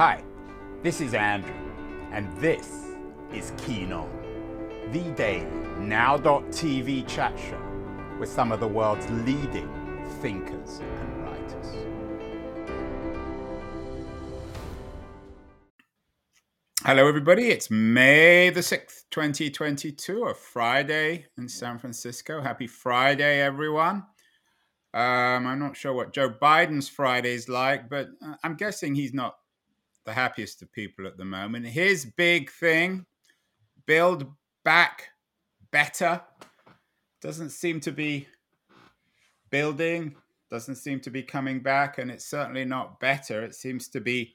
Hi, this is Andrew, and this is Keen On, the daily now.tv chat show with some of the world's leading thinkers and writers. Hello, everybody. It's May the 6th, 2022, a Friday in San Francisco. Happy Friday, everyone. Um, I'm not sure what Joe Biden's Friday is like, but uh, I'm guessing he's not the happiest of people at the moment. His big thing build back better doesn't seem to be building, doesn't seem to be coming back, and it's certainly not better. It seems to be,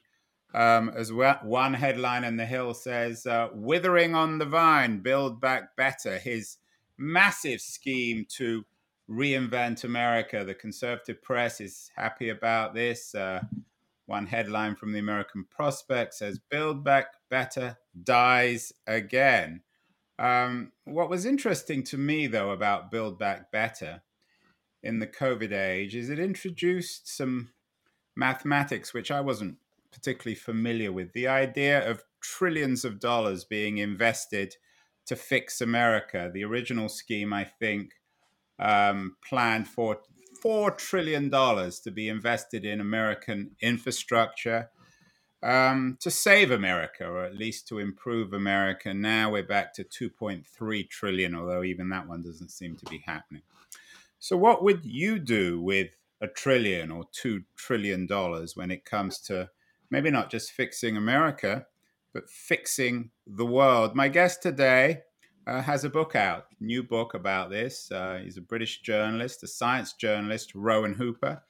um, as well, one headline in the Hill says, uh, withering on the vine, build back better. His massive scheme to reinvent America. The conservative press is happy about this. Uh, one headline from the American Prospect says, Build Back Better dies again. Um, what was interesting to me, though, about Build Back Better in the COVID age is it introduced some mathematics which I wasn't particularly familiar with. The idea of trillions of dollars being invested to fix America. The original scheme, I think, um, planned for four trillion dollars to be invested in American infrastructure um, to save America, or at least to improve America. Now we're back to 2.3 trillion, although even that one doesn't seem to be happening. So, what would you do with a trillion or two trillion dollars when it comes to maybe not just fixing America, but fixing the world? My guest today uh, has a book out, new book about this. Uh, he's a British journalist, a science journalist, Rowan Hooper.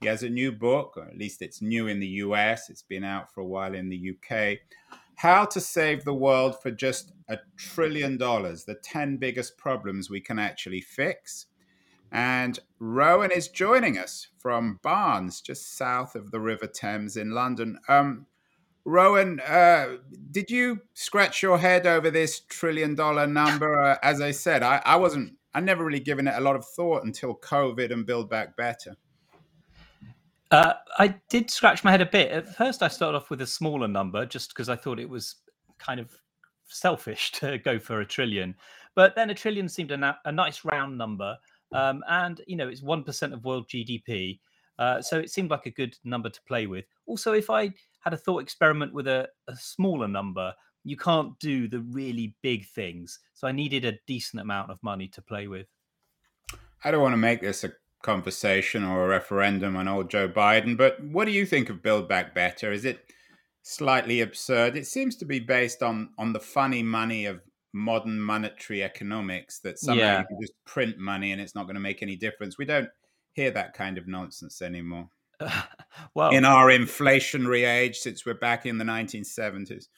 He has a new book, or at least it's new in the US. It's been out for a while in the UK. How to Save the World for Just a Trillion Dollars, the 10 biggest problems we can actually fix. And Rowan is joining us from Barnes, just south of the River Thames in London. Um, Rowan, uh, did you scratch your head over this trillion dollar number? Uh, as I said, I, I wasn't, I never really given it a lot of thought until COVID and Build Back Better. Uh, I did scratch my head a bit. At first, I started off with a smaller number just because I thought it was kind of selfish to go for a trillion. But then a trillion seemed a, na- a nice round number. Um, and, you know, it's 1% of world GDP. Uh, so it seemed like a good number to play with. Also, if I had a thought experiment with a, a smaller number, you can't do the really big things. So I needed a decent amount of money to play with. I don't want to make this a conversation or a referendum on old Joe Biden, but what do you think of Build Back Better? Is it slightly absurd? It seems to be based on on the funny money of modern monetary economics that somehow yeah. you can just print money and it's not going to make any difference. We don't hear that kind of nonsense anymore. well, in our inflationary age, since we're back in the 1970s.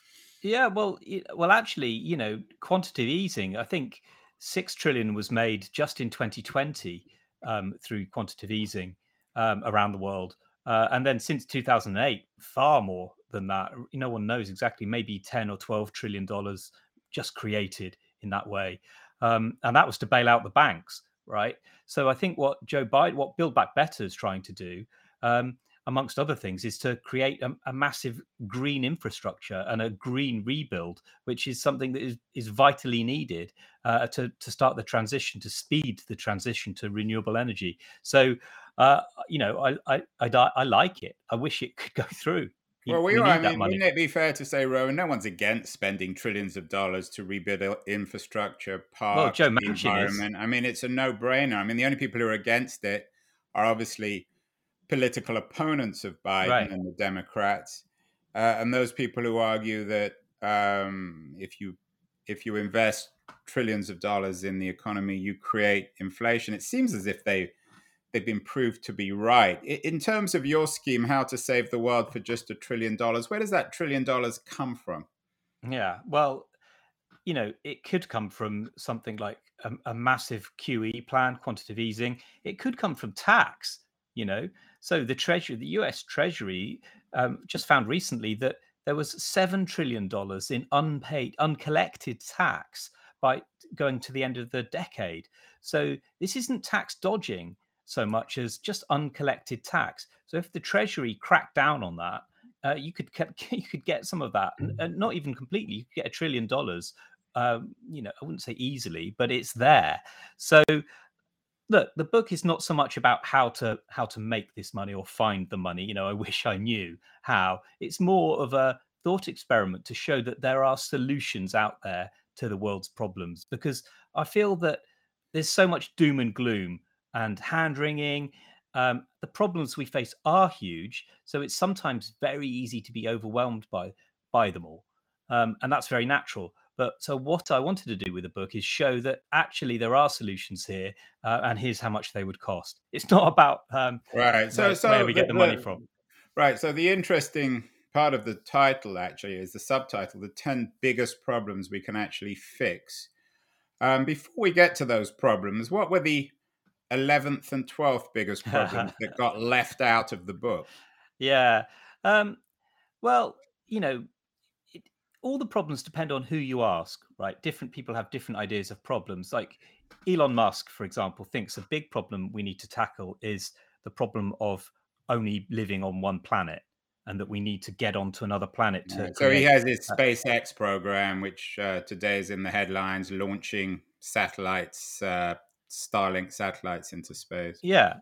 Yeah, well, well, actually, you know, quantitative easing. I think six trillion was made just in 2020 um, through quantitative easing um, around the world, uh, and then since 2008, far more than that. No one knows exactly. Maybe 10 or 12 trillion dollars just created in that way, um, and that was to bail out the banks, right? So I think what Joe Biden, what Build Back Better is trying to do um, amongst other things, is to create a, a, massive green infrastructure and a green rebuild, which is something that is, is vitally needed uh, to, to start the transition, to speed the transition to renewable energy. So, uh, you know, I, I, I, I like it. I wish it could go through. Well, we, we are. I mean, wouldn't it be fair to say, Rowan, no one's against spending trillions of dollars to rebuild infrastructure, parks, well, environment. Is. I mean, it's a no-brainer. I mean, the only people who are against it are obviously political opponents of Biden right. and the Democrats, uh, and those people who argue that um, if you if you invest trillions of dollars in the economy, you create inflation. It seems as if they they've been proved to be right. In terms of your scheme, how to save the world for just a trillion dollars, where does that trillion dollars come from? Yeah, well, you know, it could come from something like a, a massive QE plan, quantitative easing. It could come from tax. You know, so the Treasury, the U.S. Treasury, um, just found recently that there was seven trillion dollars in unpaid, uncollected tax by going to the end of the decade. So this isn't tax dodging so much as just uncollected tax. So if the Treasury cracked down on that, uh, you could you could get some of that, and not even completely. You could get a trillion dollars. Um, you know, I wouldn't say easily, but it's there. So look the book is not so much about how to how to make this money or find the money you know i wish i knew how. It's more of a thought experiment to show that there are solutions out there to the world's problems because i feel that there's so much doom and gloom and hand wringing. Um, the problems we face are huge so it's sometimes very easy to be overwhelmed by by them all. Um, and that's very natural but so what I wanted to do with the book is show that actually there are solutions here, uh, and here's how much they would cost. It's not about um, right. So where, so where we get the, the money from. Right. So the interesting part of the title actually is the subtitle: "The Ten Biggest Problems We Can Actually Fix." Um, before we get to those problems, what were the eleventh and twelfth biggest problems that got left out of the book? Yeah. Um, well, you know, all the problems depend on who you ask, right? Different people have different ideas of problems. Like Elon Musk, for example, thinks a big problem we need to tackle is the problem of only living on one planet and that we need to get onto another planet to. Yeah, so he has his SpaceX program, which uh, today is in the headlines, launching satellites, uh, Starlink satellites into space. Yeah,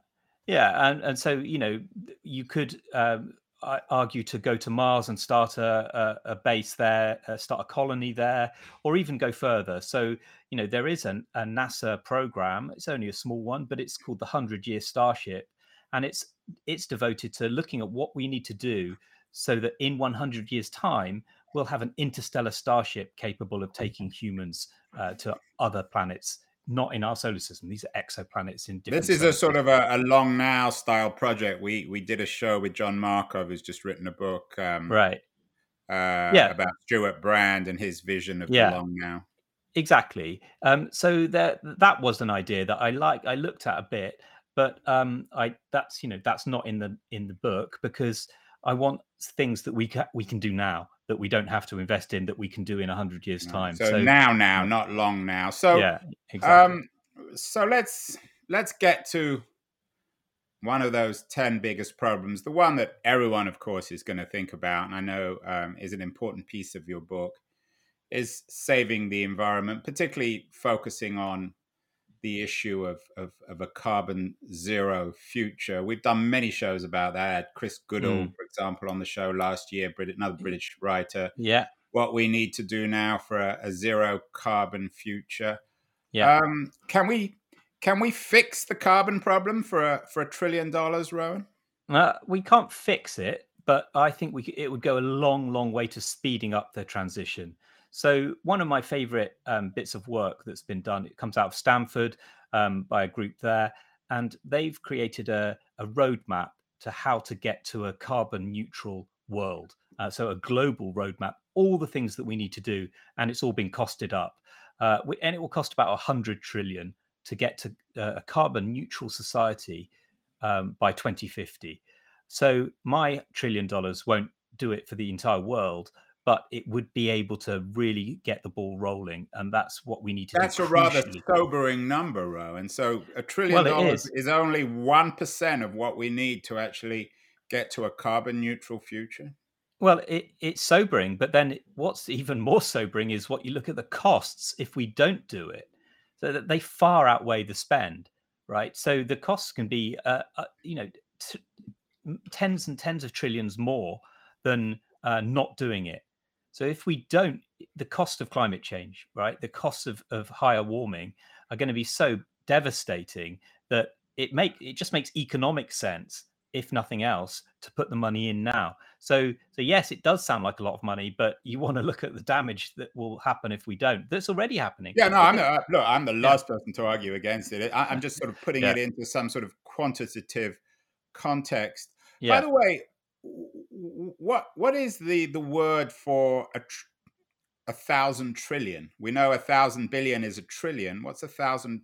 yeah, and and so you know you could um, I argue to go to Mars and start a, a, a base there, uh, start a colony there, or even go further. So, you know, there is an, a NASA program. It's only a small one, but it's called the Hundred Year Starship, and it's it's devoted to looking at what we need to do so that in 100 years' time we'll have an interstellar starship capable of taking humans uh, to other planets not in our solar system. These are exoplanets in different. This is a sort of a, a, long now style project. We we did a show with John Markoff, who's just written a book, um, right? Uh, yeah, about Stewart Brand and his vision of yeah. the long now. Exactly. Um, so that that was an idea that I like. I looked at a bit, but um, I that's you know that's not in the in the book because I want things that we can we can do now that we don't have to invest in that we can do in 100 years time. So, so now now not long now. So yeah exactly. um so let's let's get to one of those 10 biggest problems the one that everyone of course is going to think about and i know um, is an important piece of your book is saving the environment particularly focusing on the issue of, of, of, a carbon zero future. We've done many shows about that. Chris Goodall, mm. for example, on the show last year, another British writer. Yeah. What we need to do now for a, a zero carbon future. Yeah. Um, can we can we fix the carbon problem for a for a trillion dollars, Rowan? Uh, we can't fix it, but I think we it would go a long, long way to speeding up the transition. So one of my favorite um, bits of work that's been done, it comes out of Stanford um, by a group there, and they've created a, a roadmap to how to get to a carbon neutral world. Uh, so a global roadmap, all the things that we need to do, and it's all been costed up. Uh, and it will cost about 100 trillion to get to uh, a carbon neutral society um, by 2050. So my trillion dollars won't do it for the entire world, but it would be able to really get the ball rolling, and that's what we need to. Do. That's a rather sobering number, Rowan. So a trillion well, dollars is. is only one percent of what we need to actually get to a carbon neutral future. Well, it, it's sobering, but then what's even more sobering is what you look at the costs if we don't do it. So that they far outweigh the spend, right? So the costs can be, uh, uh, you know, t- tens and tens of trillions more than uh, not doing it. So if we don't, the cost of climate change, right, the costs of, of higher warming are going to be so devastating that it make it just makes economic sense, if nothing else, to put the money in now. So so yes, it does sound like a lot of money, but you want to look at the damage that will happen if we don't. That's already happening. Yeah, no, I'm the, uh, look, I'm the last yeah. person to argue against it. I, am just sort of putting yeah. it into some sort of quantitative context. Yeah. By the way, what what is the the word for a tr- a thousand trillion? We know a thousand billion is a trillion. What's a thousand?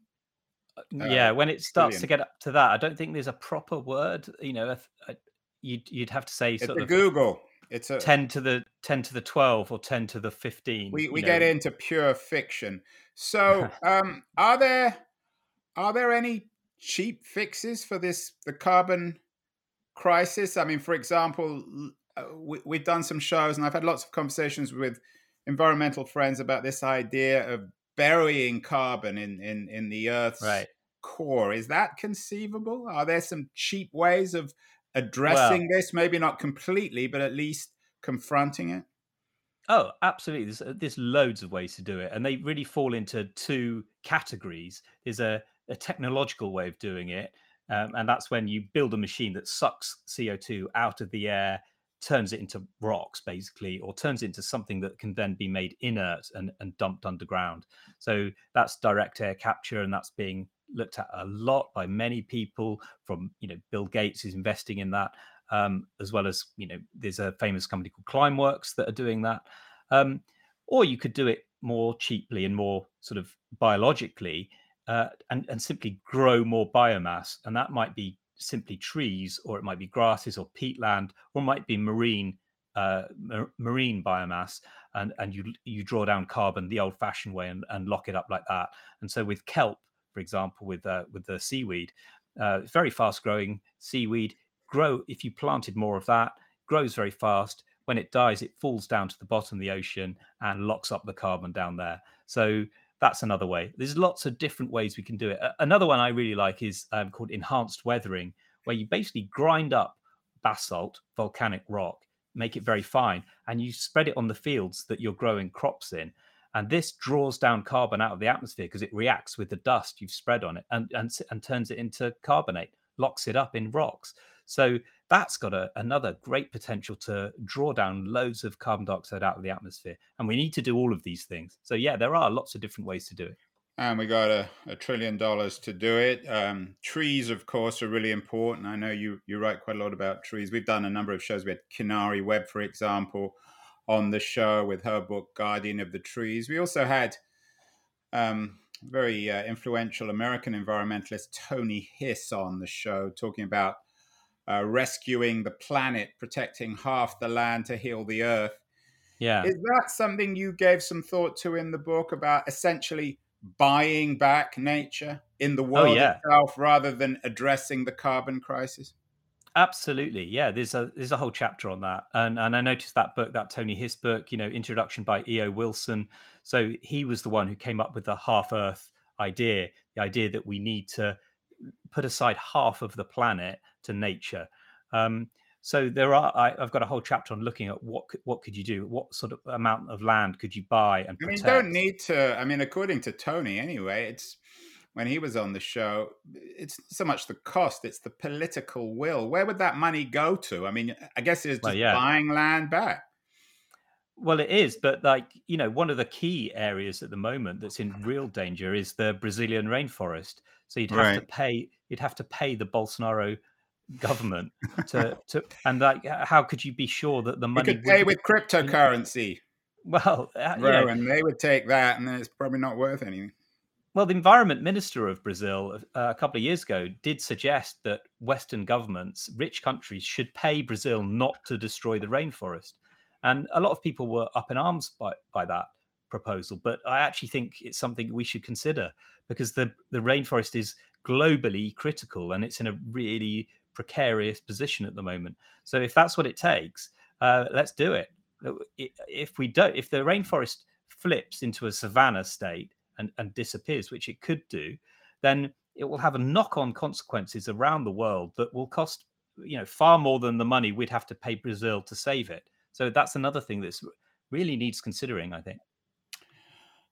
Uh, yeah, when it starts trillion? to get up to that, I don't think there's a proper word. You know, a, a, you'd you'd have to say sort it's of Google. It's a ten to the ten to the twelve or ten to the fifteen. We we get know. into pure fiction. So, um, are there are there any cheap fixes for this the carbon crisis? I mean, for example, uh, we, we've done some shows, and I've had lots of conversations with environmental friends about this idea of burying carbon in in in the Earth's right. core. Is that conceivable? Are there some cheap ways of addressing well, this? Maybe not completely, but at least confronting it. Oh, absolutely. There's, uh, there's loads of ways to do it, and they really fall into two categories. There's a, a technological way of doing it, um, and that's when you build a machine that sucks CO2 out of the air, turns it into rocks, basically, or turns it into something that can then be made inert and, and dumped underground. So that's direct air capture, and that's being looked at a lot by many people. From you know, Bill Gates is investing in that um, as well as you know there's a famous company called Climeworks that are doing that. Um, or you could do it more cheaply and more sort of biologically uh, and, and simply grow more biomass. And that might be simply trees, or it might be grasses or peatland, or it might be marine uh, mar- marine biomass, and and you you draw down carbon the old-fashioned way and, and lock it up like that. And so with kelp, for example, with uh, with the seaweed, uh, very fast-growing seaweed, grow if you planted more of that grows very fast when it dies it falls down to the bottom of the ocean and locks up the carbon down there so that's another way. There's lots of different ways we can do it. Another one i really like is um, called enhanced weathering where you basically grind up basalt volcanic rock make it very fine and you spread it on the fields that you're growing crops in. And this draws down carbon out of the atmosphere because it reacts with the dust you've spread on it and, and, and turns it into carbonate locks it up in rocks. So that's got a, another great potential to draw down loads of carbon dioxide out of the atmosphere. And we need to do all of these things. So, yeah, there are lots of different ways to do it. And we got a, a trillion dollars to do it. Um, trees, of course, are really important. I know you, you write quite a lot about trees. We've done a number of shows. We had Kinari Webb, for example, on the show with her book, Guardian of the Trees. We also had um, very uh, influential American environmentalist Tony Hiss on the show talking about uh, rescuing the planet, protecting half the land to heal the earth. Yeah. Is that something you gave some thought to in the book about essentially buying back nature in the oh, world oh, yeah. itself rather than addressing the carbon crisis? Absolutely, yeah. There's a there's a whole chapter on that, and and I noticed that book, that Tony Hiss book, you know, introduction by E.O. Wilson. So he was the one who came up with the half Earth idea, the idea that we need to put aside half of the planet to nature. Um, so there are. I, have got a whole chapter on looking at what what could you do, what sort of amount of land could you buy and. Protect. I mean, you don't need to. I mean, according to Tony, anyway, it's when he was on the show. It's so much the cost; it's the political will. Where would that money go to? I mean, I guess it's just well, yeah. buying land back. Well, it is, but like you know, one of the key areas at the moment that's in real danger is the Brazilian rainforest. So you'd have right. to pay. You'd have to pay the Bolsonaro government to to and like how could you be sure that the money you could pay with cryptocurrency? Well, uh, Bro, know, and they would take that, and then it's probably not worth anything. Well, the environment minister of Brazil uh, a couple of years ago did suggest that Western governments, rich countries, should pay Brazil not to destroy the rainforest. And a lot of people were up in arms by, by that proposal. But I actually think it's something we should consider because the, the rainforest is globally critical and it's in a really precarious position at the moment. So if that's what it takes, uh, let's do it. If we don't, if the rainforest flips into a savanna state and, and disappears, which it could do, then it will have a knock-on consequences around the world that will cost you know far more than the money we'd have to pay Brazil to save it. So that's another thing that's really needs considering, I think.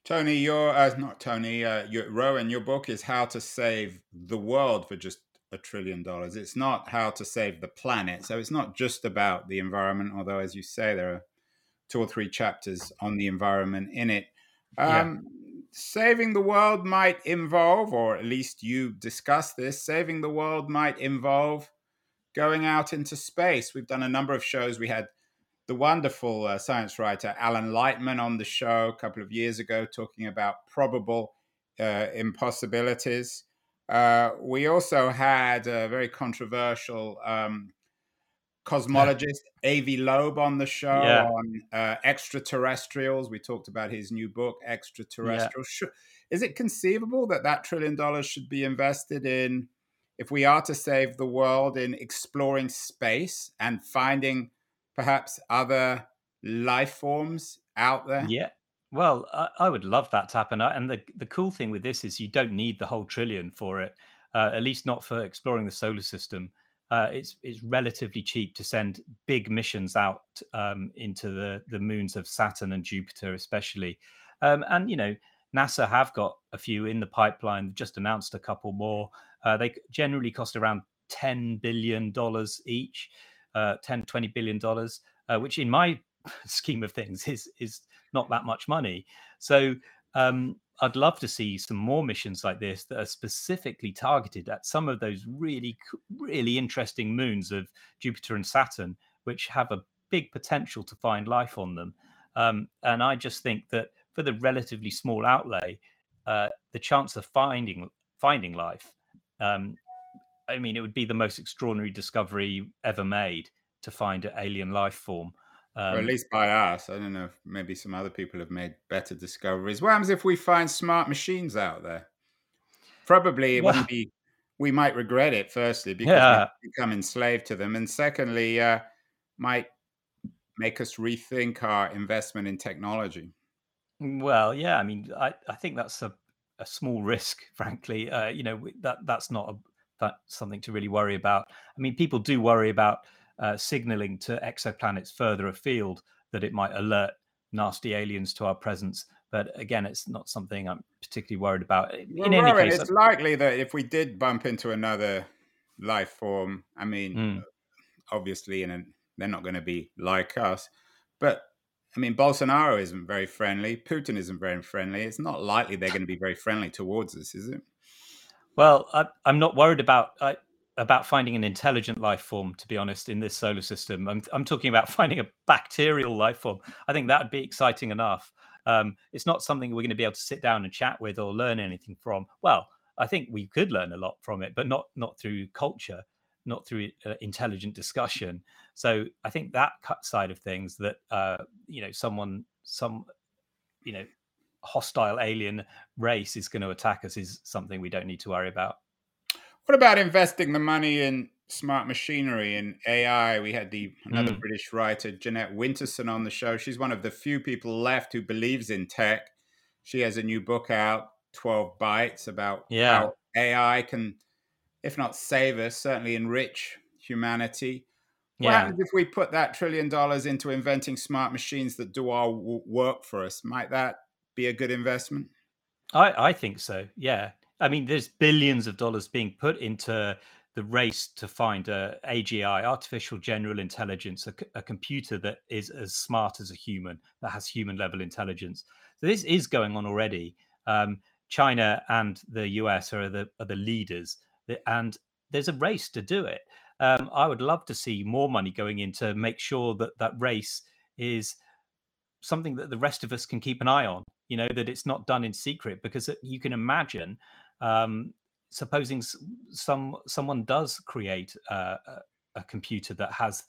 Tony, your uh, not Tony, uh, Rowan, your book is how to save the world for just a trillion dollars. It's not how to save the planet. So it's not just about the environment, although, as you say, there are two or three chapters on the environment in it. Um, yeah. Saving the world might involve, or at least you discuss this, saving the world might involve going out into space. We've done a number of shows. We had the wonderful uh, science writer Alan Lightman on the show a couple of years ago talking about probable uh, impossibilities. Uh, we also had a very controversial um, cosmologist, Avi Loeb, on the show yeah. on uh, extraterrestrials. We talked about his new book, Extraterrestrials. Yeah. Is it conceivable that that trillion dollars should be invested in, if we are to save the world, in exploring space and finding perhaps other life forms out there? Yeah. Well, I, I would love that to happen. And the, the cool thing with this is you don't need the whole trillion for it, uh, at least not for exploring the solar system. Uh, it's it's relatively cheap to send big missions out um, into the the moons of Saturn and Jupiter, especially. Um, and you know, NASA have got a few in the pipeline. They've just announced a couple more. Uh, they generally cost around ten billion dollars each, uh, 10, 20 billion dollars, uh, which in my scheme of things is is not that much money. So um, I'd love to see some more missions like this that are specifically targeted at some of those really, really interesting moons of Jupiter and Saturn, which have a big potential to find life on them. Um, and I just think that for the relatively small outlay, uh, the chance of finding finding life, um, I mean, it would be the most extraordinary discovery ever made to find an alien life form. Um, or at least by us. I don't know if maybe some other people have made better discoveries. What happens if we find smart machines out there? Probably it well, wouldn't be. We might regret it. Firstly, because yeah. we become enslaved to them, and secondly, uh, might make us rethink our investment in technology. Well, yeah. I mean, I, I think that's a, a small risk, frankly. Uh, you know, that that's not a, that something to really worry about. I mean, people do worry about uh, signaling to exoplanets further afield that it might alert nasty aliens to our presence. But again, it's not something I'm particularly worried about. In well, any case, it's likely that if we did bump into another life form, I mean, mm. obviously, and they're not going to be like us, but I mean, Bolsonaro isn't very friendly. Putin isn't very friendly. It's not likely they're going to be very friendly towards us, is it? Well, I, am not worried about. I, about finding an intelligent life form to be honest in this solar system. I'm, I'm talking about finding a bacterial life form. I think that would be exciting enough. Um, it's not something we're going to be able to sit down and chat with or learn anything from. Well i think we could learn a lot from it but not not through culture not through uh, intelligent discussion. So i think that side of things that uh, you know someone some you know hostile alien race is going to attack us is something we don't need to worry about what about investing the money in smart machinery and AI? We had the another mm. British writer, Jeanette Winterson, on the show. She's one of the few people left who believes in tech. She has a new book out, 12 Bytes, about yeah. how AI can, if not save us, certainly enrich humanity. What yeah. happens if we put that trillion dollars into inventing smart machines that do our w- work for us? Might that be a good investment? I, I think so. Yeah. I mean, there's billions of dollars being put into the race to find a AGI, artificial general intelligence, a, a, computer that is as smart as a human, that has human level intelligence. So this is going on already. Um, China and the US are the are the leaders, and there's a race to do it. Um, I would love to see more money going in to make sure that that race is something that the rest of us can keep an eye on. You know that it's not done in secret because you can imagine um, supposing some someone does create a, a computer that has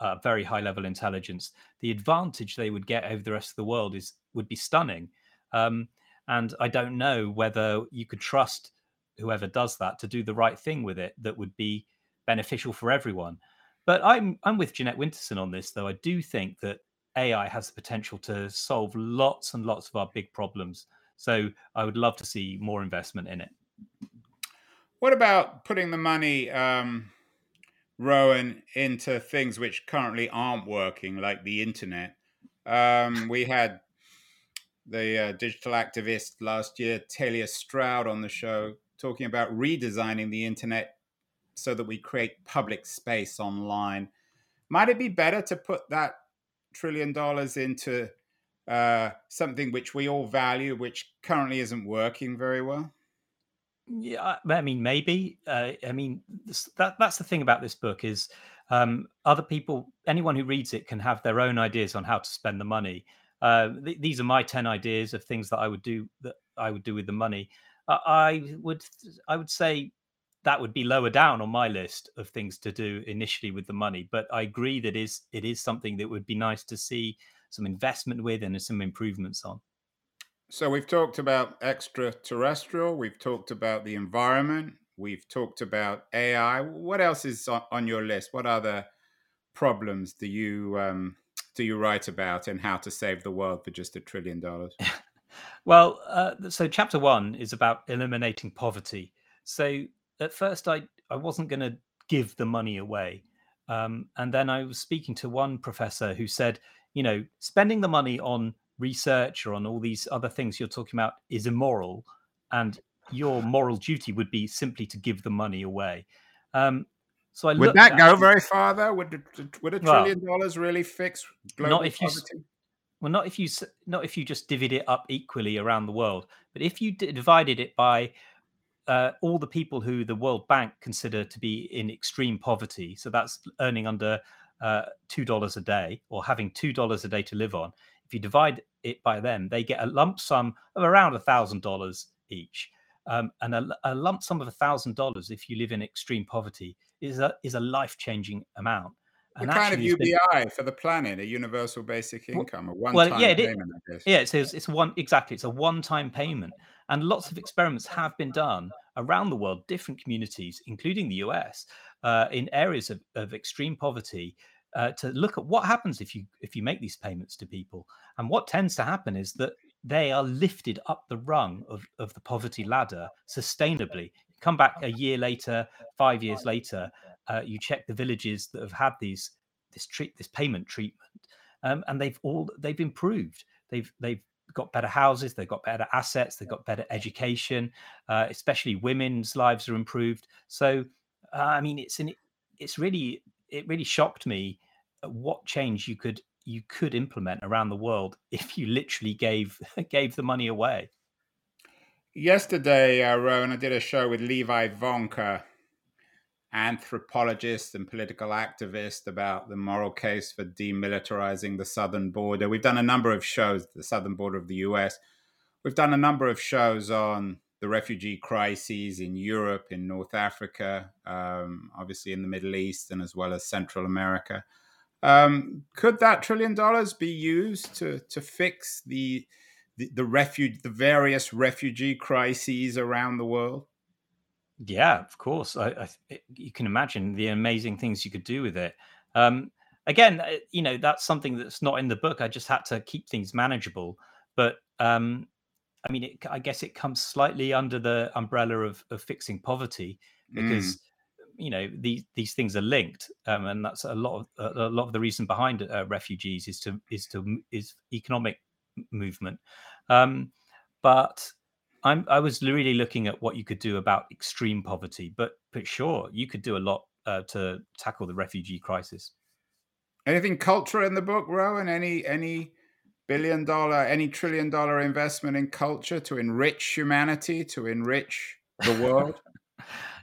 a very high level intelligence, the advantage they would get over the rest of the world is would be stunning. Um, and I don't know whether you could trust whoever does that to do the right thing with it that would be beneficial for everyone. But I'm I'm with Jeanette Winterson on this, though. I do think that AI has the potential to solve lots and lots of our big problems. So I would love to see more investment in it. What about putting the money, um, Rowan, into things which currently aren't working, like the internet? Um, we had the uh, digital activist last year, Talia Stroud, on the show talking about redesigning the internet so that we create public space online. Might it be better to put that trillion dollars into uh, something which we all value, which currently isn't working very well? Yeah, I mean, maybe. Uh, I mean, that that's the thing about this book is um, other people, anyone who reads it, can have their own ideas on how to spend the money. Uh, th- these are my ten ideas of things that I would do that I would do with the money. Uh, I would I would say that would be lower down on my list of things to do initially with the money. But I agree that is it is something that would be nice to see some investment with and some improvements on. So we've talked about extraterrestrial, we've talked about the environment, we've talked about AI. What else is on your list? What other problems do you um, do you write about in how to save the world for just a trillion dollars? well, uh, so chapter one is about eliminating poverty. So at first, I I wasn't going to give the money away, um, and then I was speaking to one professor who said, you know, spending the money on research or on all these other things you're talking about is immoral, and your moral duty would be simply to give the money away. Um, so I would that go very far though? Would would a trillion well, dollars really fix global not if poverty? You, well, not if you not if you just divvied it up equally around the world, but if you divided it by uh, all the people who the World Bank consider to be in extreme poverty, so that's earning under uh, two dollars a day or having two dollars a day to live on. If you divide it by them, they get a lump sum of around a thousand dollars each. Um, and a, a, lump sum of a thousand dollars, if you live in extreme poverty, is a is a life changing amount. And kind of UBI been, for the planet, a universal basic income, a one-time well, yeah, payment, I guess. Yeah, it's, it's one exactly. It's a one time payment, and lots of experiments have been done around the world, different communities, including the US, uh, in areas of, of extreme poverty, uh, to look at what happens if you if you make these payments to people. And what tends to happen is that they are lifted up the rung of, of the poverty ladder sustainably. Come back a year later, five years later, uh, you check the villages that have had these this treat this payment treatment, um, and they've all they've improved. They've they've got better houses, they've got better assets, they've got better education. Uh, especially women's lives are improved. So, uh, I mean, it's an it's really it really shocked me what change you could you could implement around the world if you literally gave gave the money away. Yesterday, uh, Rowan, I did a show with Levi Vonka, anthropologist and political activist, about the moral case for demilitarizing the southern border. We've done a number of shows, the southern border of the US. We've done a number of shows on the refugee crises in Europe, in North Africa, um, obviously in the Middle East, and as well as Central America. Um, could that trillion dollars be used to to fix the the, the refuge the various refugee crises around the world? Yeah, of course. I, I, you can imagine the amazing things you could do with it. Um, again, uh, you know that's something that's not in the book. I just had to keep things manageable. But um, I mean, it, I guess it comes slightly under the umbrella of, of fixing poverty because mm you know these these things are linked, um, and that's a lot of a lot of the reason behind uh, refugees is to is to is economic movement. Um, but I'm I was really looking at what you could do about extreme poverty, but but sure, you could do a lot uh, to tackle the refugee crisis. Anything culture in the book, Rowan? Any any billion dollar, any trillion dollar investment in culture to enrich humanity, to enrich the world?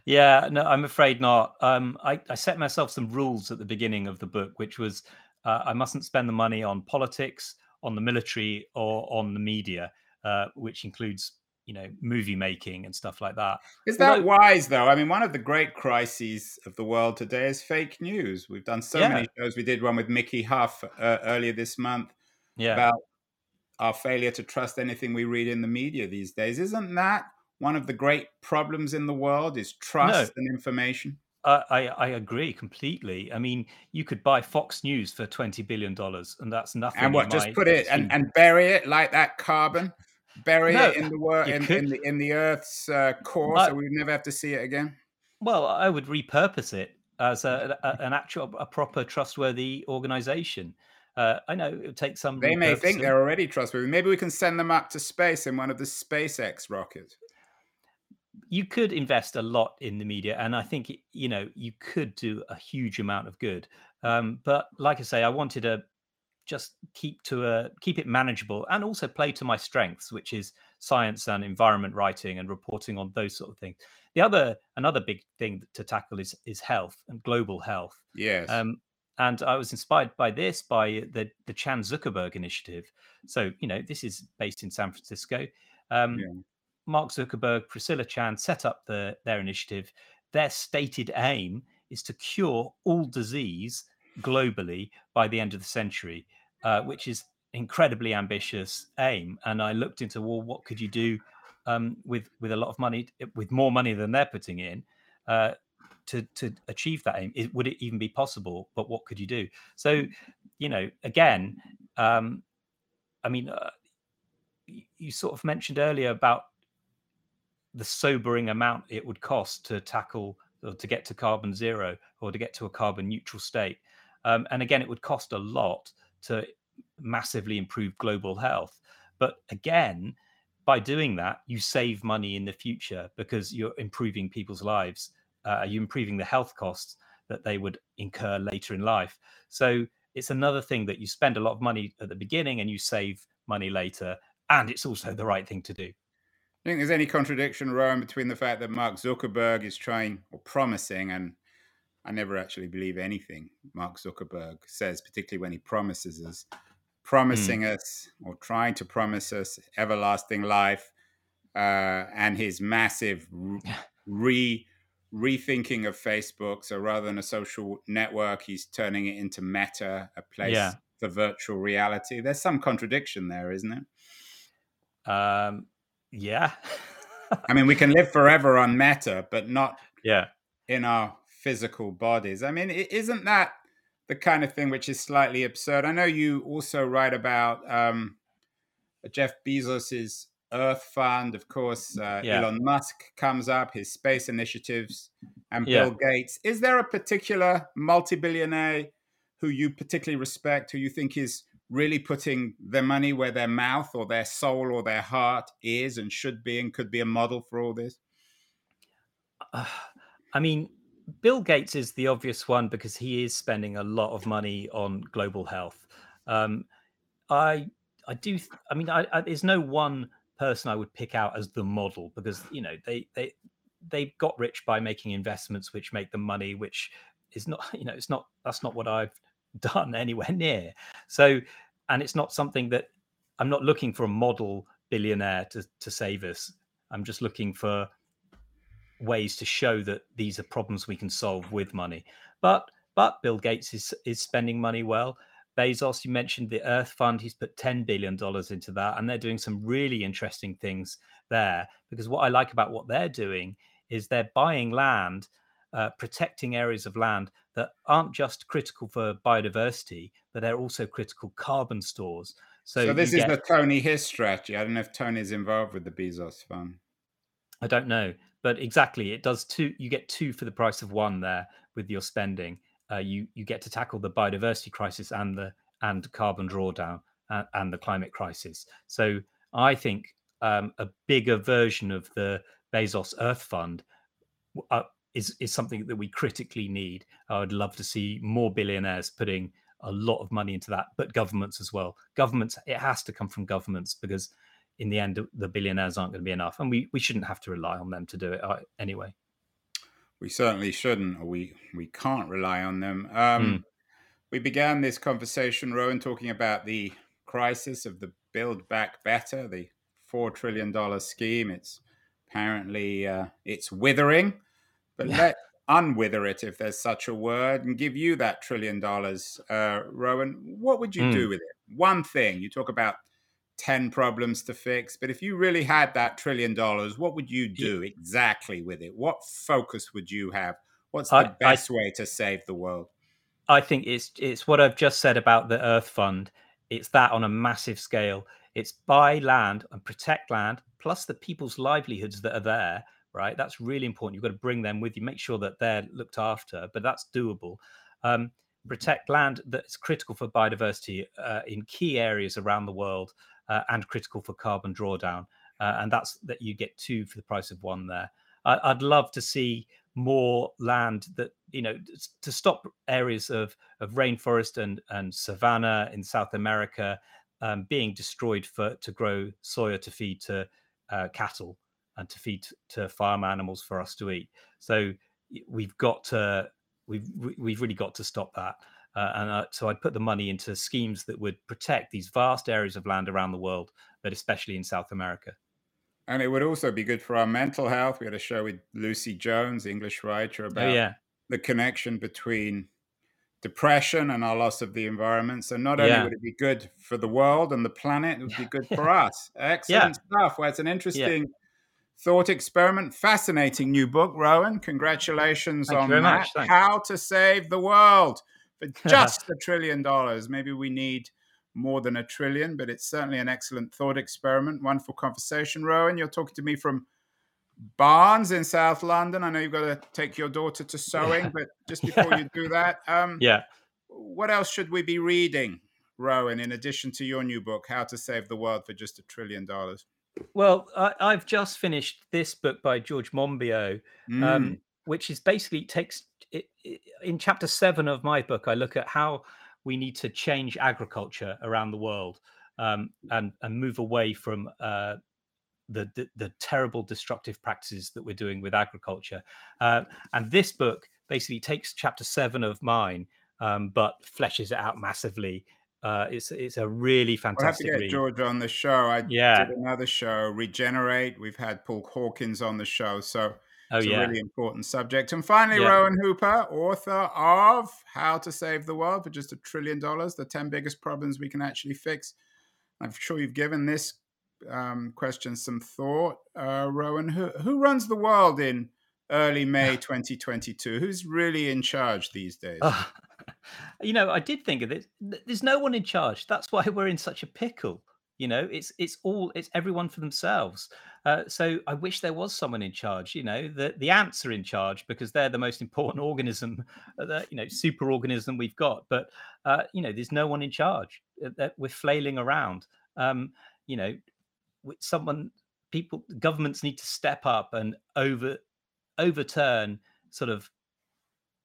Yeah, no, I'm afraid not. Um, I, I, set myself some rules at the beginning of the book, which was uh, I mustn't spend the money on politics, on the military, or on the media, uh, which includes you know movie making and stuff like that. Is that Although, wise though? I mean, one of the great crises of the world today is fake news. We've done so yeah. many shows. We did one with Mickey Huff uh, earlier this month yeah. about our failure to trust anything we read in the media these days. Isn't that one of the great problems in the world is trust no. and information? I, I agree completely. I mean, you could buy Fox News for twenty billion dollars, and that's nothing. And what? Just put it and, and bury it like that carbon, bury no, it in the world in, in, the in the Earth's uh, core, so we'd never have to see it again. Well, I would repurpose it as a, a an actual, a proper, trustworthy organization. Uh, I know it would take some. They may think they're already trustworthy. Maybe we can send them up to space in one of the SpaceX rockets you could invest a lot in the media, and I think you know you could do a huge amount of good. Um, but like I say, I wanted to just keep to a keep it manageable and also play to my strengths, which is science and environment writing and reporting on those sort of things. The other another big thing to tackle is is health and global health. Yes. Um, and I was inspired by this by the the Chan Zuckerberg initiative. So you know this is based in San Francisco. Um, yeah. Mark Zuckerberg, Priscilla Chan set up the, their initiative. Their stated aim is to cure all disease globally by the end of the century, uh, which is incredibly ambitious aim. And I looked into well, what could you do um, with with a lot of money, with more money than they're putting in? Uh, to to achieve that aim? It, would it even be possible? But what could you do? So, you know, again, um, I mean, uh, you sort of mentioned earlier about the sobering amount it would cost to tackle or to get to carbon zero or to get to a carbon neutral state. Um, and again, it would cost a lot to massively improve global health. But again, by doing that, you save money in the future because you're improving people's lives. Uh, you're improving the health costs that they would incur later in life. So it's another thing that you spend a lot of money at the beginning and you save money later. And it's also the right thing to do. I think there's any contradiction, Rowan, between the fact that Mark Zuckerberg is trying or promising, and I never actually believe anything Mark Zuckerberg says, particularly when he promises us, promising mm. us or trying to promise us everlasting life, uh, and his massive re rethinking of Facebook. So rather than a social network, he's turning it into Meta, a place yeah. for virtual reality. There's some contradiction there, isn't it? Um, yeah. I mean, we can live forever on Meta, but not yeah in our physical bodies. I mean, isn't that the kind of thing which is slightly absurd? I know you also write about um, Jeff Bezos's Earth Fund, of course. Uh, yeah. Elon Musk comes up, his space initiatives, and yeah. Bill Gates. Is there a particular multi-billionaire who you particularly respect, who you think is really putting their money where their mouth or their soul or their heart is and should be and could be a model for all this? Uh, I mean, Bill Gates is the obvious one because he is spending a lot of money on global health. Um, I I do. I mean, I, I, there's no one person I would pick out as the model because you know they they they got rich by making investments which make them money, which is not you know it's not that's not what I've done anywhere near. So, and it's not something that I'm not looking for a model billionaire to, to save us. I'm just looking for ways to show that these are problems we can solve with money. But but Bill Gates is is spending money well. Bezos, you mentioned the Earth Fund. He's put $10 billion into that, and they're doing some really interesting things there. Because what I like about what they're doing is they're buying land uh, protecting areas of land that aren't just critical for biodiversity, but they're also critical carbon stores. So, so this is get... the Tony Hiss strategy. I don't know if Tony is involved with the Bezos fund. I don't know, but exactly, it does two. You get two for the price of one there with your spending. Uh, you you get to tackle the biodiversity crisis and the and carbon drawdown and, uh, and the climate crisis. So I think um, a bigger version of the Bezos Earth Fund uh, is is something that we critically need. I would love to see more billionaires putting a lot of money into that, but governments as well. Governments, it has to come from governments because in the end, the billionaires aren't going to be enough, and we we shouldn't have to rely on them to do it uh, anyway. We certainly shouldn't, or we we can't rely on them. Um, mm. We began this conversation, Rowan, talking about the crisis of the Build Back Better, the four trillion dollar scheme. It's apparently uh, it's withering. But yeah. let unwither it, if there's such a word, and give you that trillion dollars, uh, Rowan. What would you mm. do with it? One thing. You talk about 10 problems to fix, but if you really had that trillion dollars, what would you do exactly with it? What focus would you have? What's the I, best I, way to save the world? I think it's it's what I've just said about the Earth Fund. It's that on a massive scale. It's buy land and protect land, plus the people's livelihoods that are there, right? That's really important. You've got to bring them with you, make sure that they're looked after, but that's doable. Um, protect land that's critical for biodiversity uh, in key areas around the world uh, and critical for carbon drawdown. Uh, and that's that you get two for the price of one there. I, would love to see more land that you know to stop areas of of rainforest and and savanna in South America um, being destroyed for to grow soya to feed to uh, cattle and to feed to farm animals for us to eat. So we've got to we've we've really got to stop that. Uh, and uh, so I'd put the money into schemes that would protect these vast areas of land around the world, but especially in South America. And it would also be good for our mental health. We had a show with Lucy Jones, English writer, oh, about oh, yeah. the connection between depression and our loss of the environment. So not only yeah. would it be good for the world and the planet, it would be good for us. Excellent stuff. Well, it's an interesting thought experiment. Fascinating new book, Rowan. Congratulations Thank on that. How to Save the World just a trillion dollars. Maybe we need more than a trillion, but it's certainly an excellent thought experiment. Wonderful conversation, Rowan. You're talking to me from Barnes in South London. I know you've got to take your daughter to sewing, but just before you do that, um, yeah, what else should we be reading, Rowan, in addition to your new book, How to Save the World for Just a Trillion Dollars? Well, I, have just finished this book by George Monbiot, um, mm. um, which is basically takes it, it, in chapter seven of my book. I look at how we need to change agriculture around the world um, and and move away from uh, the, the, the terrible destructive practices that we're doing with agriculture. Uh, and this book basically takes chapter seven of mine, um, but fleshes it out massively. Uh, it's it's a really fantastic. We'll have to get. George on the show. I yeah. did another show, Regenerate. We've had Paul Hawkins on the show, so oh, it's yeah. a really important subject. And finally, yeah. Rowan Hooper, author of How to Save the World for Just a Trillion Dollars: The Ten Biggest Problems We Can Actually Fix. I'm sure you've given this um, question some thought. Uh, Rowan, who, who runs the world in early May 2022? Who's really in charge these days? Uh, you know, I did think of it. There's no one in charge. That's why we're in such a pickle. You know, it's it's all it's everyone for themselves. Uh, so I wish there was someone in charge. You know, the the ants are in charge because they're the most important organism, uh, the you know super organism we've got. But uh, you know, there's no one in charge. Uh, we're flailing around. Um, you know, someone people governments need to step up and over overturn sort of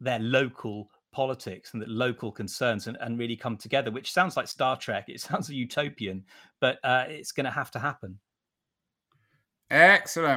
their local politics and the local concerns and, and really come together which sounds like star trek it sounds utopian but uh, it's going to have to happen excellent